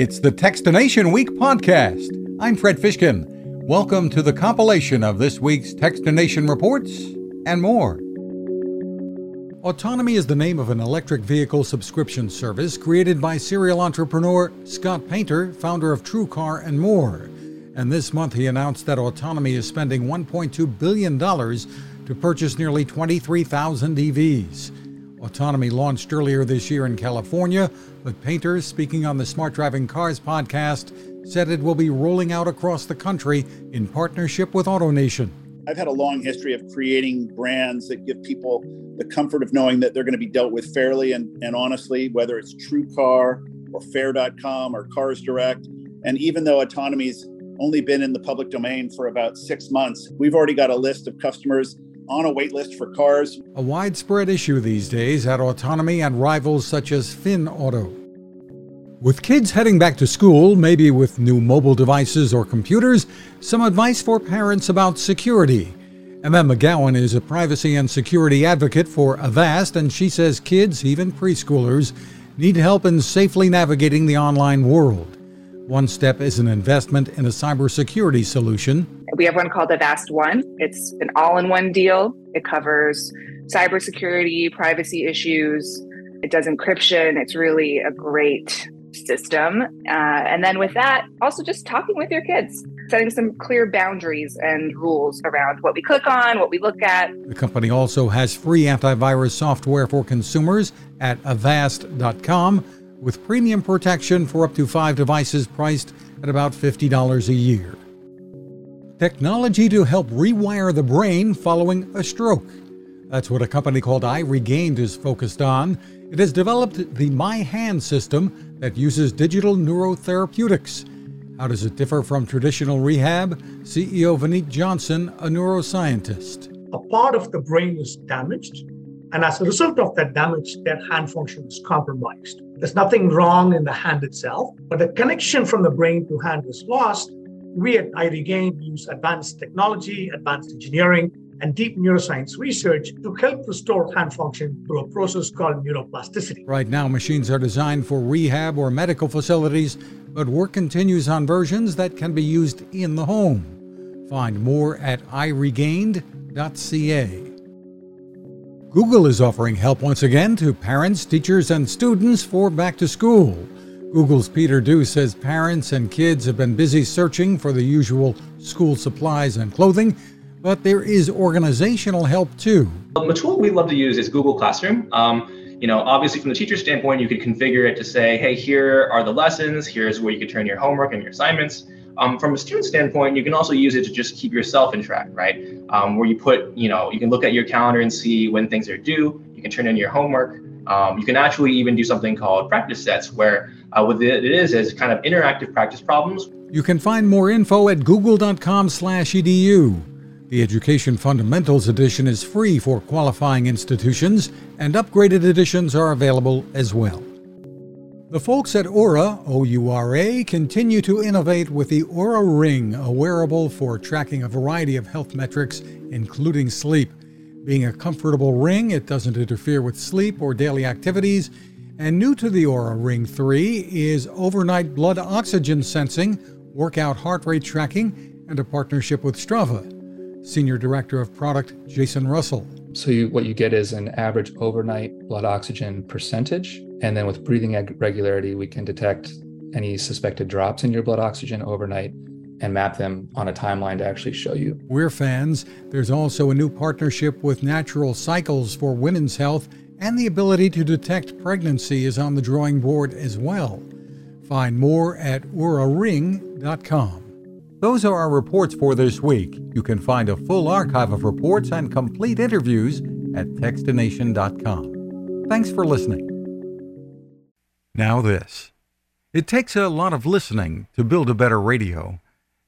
It's the Techstination Week podcast. I'm Fred Fishkin. Welcome to the compilation of this week's Techstination reports and more. Autonomy is the name of an electric vehicle subscription service created by serial entrepreneur Scott Painter, founder of TrueCar and more. And this month he announced that Autonomy is spending $1.2 billion to purchase nearly 23,000 EVs. Autonomy launched earlier this year in California, but painters speaking on the Smart Driving Cars podcast, said it will be rolling out across the country in partnership with AutoNation. I've had a long history of creating brands that give people the comfort of knowing that they're going to be dealt with fairly and, and honestly, whether it's TrueCar or Fair.com or Cars Direct. And even though Autonomy's only been in the public domain for about six months, we've already got a list of customers on a wait list for cars. A widespread issue these days at Autonomy and rivals such as Finn Auto. With kids heading back to school, maybe with new mobile devices or computers, some advice for parents about security. Emma McGowan is a privacy and security advocate for Avast, and she says kids, even preschoolers, need help in safely navigating the online world. One step is an investment in a cybersecurity solution. We have one called Avast One. It's an all in one deal. It covers cybersecurity, privacy issues, it does encryption. It's really a great system. Uh, and then with that, also just talking with your kids, setting some clear boundaries and rules around what we click on, what we look at. The company also has free antivirus software for consumers at avast.com with premium protection for up to five devices priced at about $50 a year. Technology to help rewire the brain following a stroke. That's what a company called iRegained is focused on. It has developed the My Hand system that uses digital neurotherapeutics. How does it differ from traditional rehab? CEO Vineet Johnson, a neuroscientist. A part of the brain is damaged, and as a result of that damage, their hand function is compromised. There's nothing wrong in the hand itself, but the connection from the brain to hand is lost. We at iRegain use advanced technology, advanced engineering, and deep neuroscience research to help restore hand function through a process called neuroplasticity. Right now, machines are designed for rehab or medical facilities, but work continues on versions that can be used in the home. Find more at iregained.ca. Google is offering help once again to parents, teachers, and students for back to school. Google's Peter Du says parents and kids have been busy searching for the usual school supplies and clothing, but there is organizational help too. The tool we love to use is Google Classroom. Um, you know, obviously from the teacher standpoint, you could configure it to say, hey, here are the lessons, here's where you can turn your homework and your assignments. Um, from a student standpoint, you can also use it to just keep yourself in track, right? Um, where you put, you know, you can look at your calendar and see when things are due. You can turn in your homework. Um, you can actually even do something called practice sets, where uh, what it is is kind of interactive practice problems. You can find more info at google.com/edu. The Education Fundamentals Edition is free for qualifying institutions, and upgraded editions are available as well. The folks at Oura, O U R A, continue to innovate with the Oura Ring, a wearable for tracking a variety of health metrics, including sleep. Being a comfortable ring, it doesn't interfere with sleep or daily activities. And new to the Oura Ring 3 is overnight blood oxygen sensing, workout heart rate tracking, and a partnership with Strava. Senior Director of Product Jason Russell. So, you, what you get is an average overnight blood oxygen percentage and then with breathing regularity, we can detect any suspected drops in your blood oxygen overnight and map them on a timeline to actually show you. We're fans. There's also a new partnership with Natural Cycles for women's health, and the ability to detect pregnancy is on the drawing board as well. Find more at ouraring.com. Those are our reports for this week. You can find a full archive of reports and complete interviews at techstination.com. Thanks for listening. Now, this. It takes a lot of listening to build a better radio,